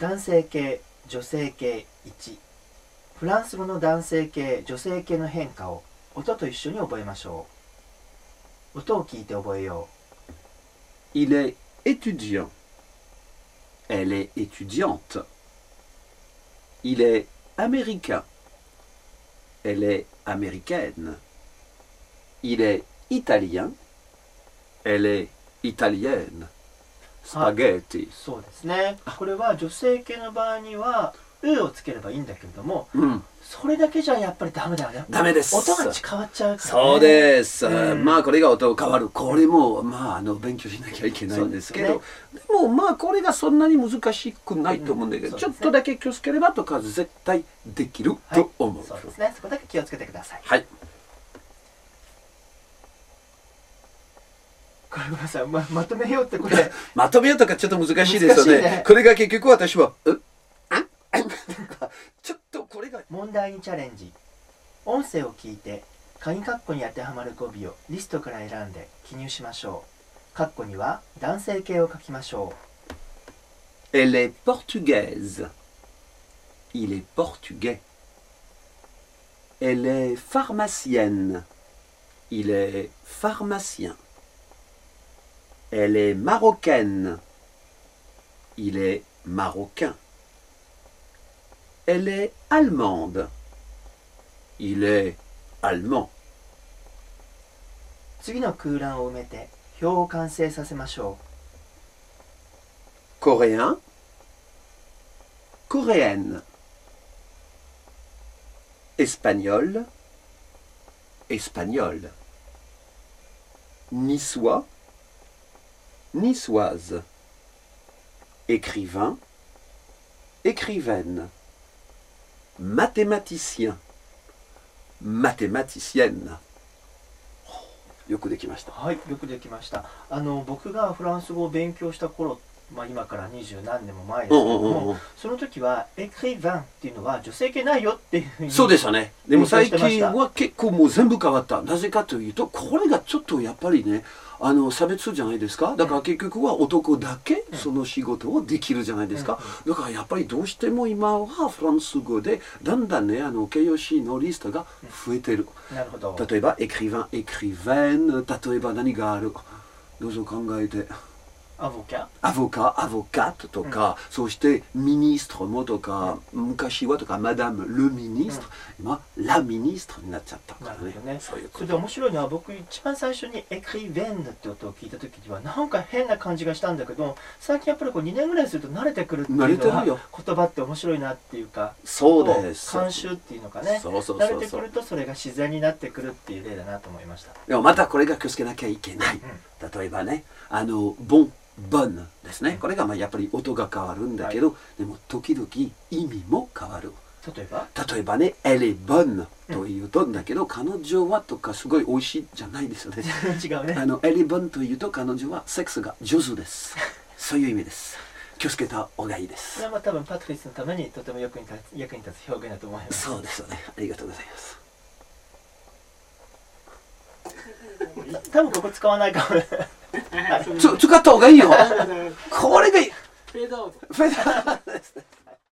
男性系女性系1フランス語の男性系女性系の変化を音と一緒に覚えましょう音を聞いて覚えよう Il est étudiant. Elle est étudiante. Il est américain. Elle est américaine. Il est italien. Elle est italienne. Spaghetti. うそうですね。これは女性系の場合には「う」をつければいいんだけれどもうん。それだけじゃやっぱりダメだよね。ダメです。音が変わっちゃうから、ね、そうです、うん。まあこれが音変わる。これもまああの勉強しなきゃいけないんですけどで,、もまあこれがそんなに難しくないと思うんだけど、うんちょっとだけ気をつければとか絶対できるはいと思う、そうですね。そこだけ気をつけてください。はいこれごめんなさいままとめようってこれ まとめようとかちょっと難しいですよねねこれが結局私は「うっあんちょっとこれが問題にチャレンジ音声を聞いて鍵括弧に当てはまる語尾をリストから選んで記入しましょう括弧には男性形を書きましょ Elle est portugaise. Il est portugais. Elle est pharmacienne. Il est pharmacien. Elle est marocaine. Il est marocain. Elle est allemande. Il est allemand. う次の空欄を埋めて表を完成させましょ Coréen. Coréenne. Espagnol. Espagnol. Niçois. Niçoise. Écrivain. Écrivaine. Mathématicien. Mathématicienne. よくできましたう。はいよくできましたあの僕がフランス語を勉強した頃 まあ今から二十何年も前ですけうんども、その時はエクリヴァンっていうのは女性系ないよっていうふうにそうでしたね。でも最近は結構もう全部変わった。なぜかというと、これがちょっとやっぱりね、あの差別じゃないですか。だから結局は男だけその仕事をできるじゃないですか。だからやっぱりどうしても今はフランス語でだんだんね、あの形容詞のリストが増えてる。なるほど例えば、エクリヴァン、エクリヴェン、例えば何がある？どうぞ考えて。アボカ、アボカットとか、そしてミニストもとか、昔はとか、マダム、ルミニスト、今、ラミニストになっちゃったからね。ね。そういうこそれで面白いのは僕一番最初にエクリヴェンヌって音を聞いた時にはなんか変な感じがしたんだけど最近やっぱりこう2年ぐらいすると慣れてくるっていうの慣れてるよ。は言葉って面白いなっていうかそうです。慣習っていうのかね。そうそう慣そうそう。れてくるとそれが自然になってくるっていう例だなと思いました。でもまたこれが気をつけなきゃいけない。例えばね、あの、ボン、ボンですね。これがまあやっぱり音が変わるんだけど、でも時々意味も変わる。例えば？例えばね、エレボンというとんだけど、彼女はとかすごい美味しいじゃないですよね。違うねあのエリボンというと彼女はセックスが上手です。そういう意味です。気をつけた方がいいですそれ。はまあ多分パトリスのためにとても役に立つ役に立つ表現だと思いますそうですよね。ありがとうございます。多分ここ使わないかもつ使った方がいいよ。これがいい。フェードアウトフェザーですね